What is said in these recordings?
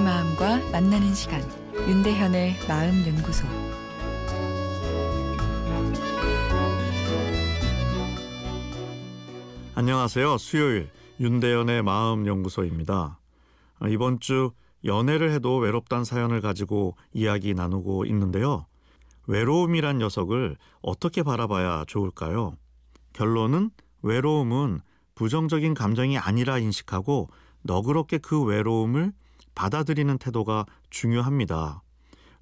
만나는 시간 윤대현의 마음 연구소 안녕하세요. 수요일 윤대현의 마음 연구소입니다. 이번 주 연애를 해도 외롭단 사연을 가지고 이야기 나누고 있는데요. 외로움이란 녀석을 어떻게 바라봐야 좋을까요? 결론은 외로움은 부정적인 감정이 아니라 인식하고 너그럽게 그 외로움을 받아들이는 태도가 중요합니다.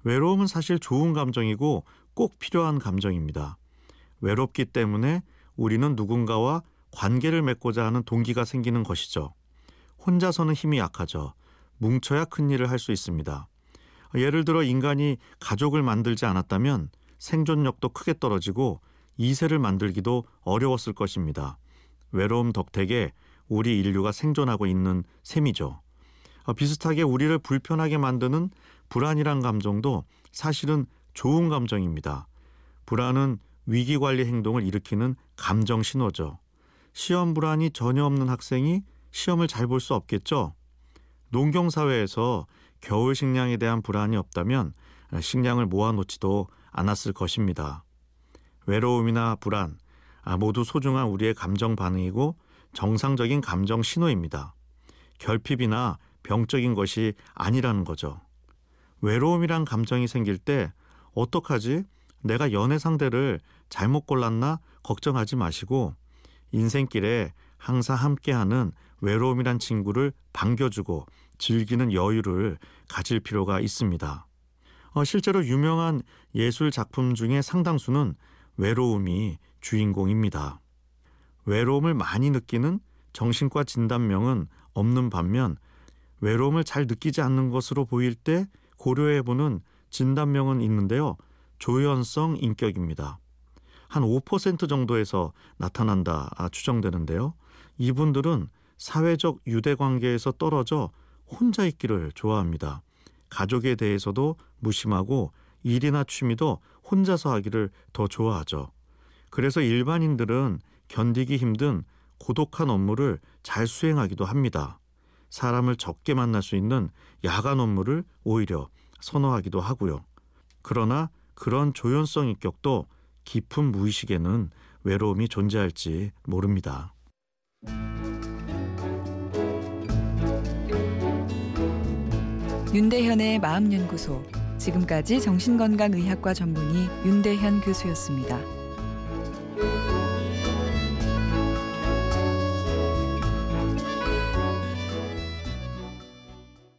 외로움은 사실 좋은 감정이고 꼭 필요한 감정입니다. 외롭기 때문에 우리는 누군가와 관계를 맺고자 하는 동기가 생기는 것이죠. 혼자서는 힘이 약하죠. 뭉쳐야 큰 일을 할 수 있습니다. 예를 들어 인간이 가족을 만들지 않았다면 생존력도 크게 떨어지고 이세를 만들기도 어려웠을 것입니다. 외로움 덕택에 우리 인류가 생존하고 있는 셈이죠. 어, 비슷하게 우리를 불편하게 만드는 불안이란 감정도 사실은 좋은 감정입니다. 불안은 위기 관리 행동을 일으키는 감정 신호죠. 시험 불안이 전혀 없는 학생이 시험을 잘 볼 수 없겠죠. 농경 사회에서 겨울 식량에 대한 불안이 없다면 식량을 모아놓지도 않았을 것입니다. 외로움이나 불안 아, 모두 소중한 우리의 감정 반응이고 정상적인 감정 신호입니다. 결핍이나 병적인 것이 아니라는 거죠. 외로움이란 감정이 생길 때 어떡하지? 내가 연애 상대를 잘못 골랐나 걱정하지 마시고 인생길에 항상 함께하는 외로움이란 친구를 반겨주고 즐기는 여유를 가질 필요가 있습니다. 어, 실제로 유명한 예술 작품 중에 상당수는 외로움이 주인공입니다. 외로움을 많이 느끼는 정신과 진단명은 없는 반면 외로움을 잘 느끼지 않는 것으로 보일 때 고려해 보는 진단명은 있는데요. 조현성 인격입니다. 한 5% 정도에서 나타난다 추정되는데요. 이분들은 사회적 유대 관계에서 떨어져 혼자 있기를 좋아합니다. 가족에 대해서도 무심하고 일이나 취미도 혼자서 하기를 더 좋아하죠. 그래서 일반인들은 견디기 힘든 고독한 업무를 잘 수행하기도 합니다. 사람을 적게 만날 수 있는 야간 업무를 오히려 선호하기도 하고요. 그러나 그런 조연성 인격도 깊은 무의식에는 외로움이 존재할지 모릅니다. 윤대현의 마음연구소 지금까지 정신건강의학과 전문의 윤대현 교수였습니다.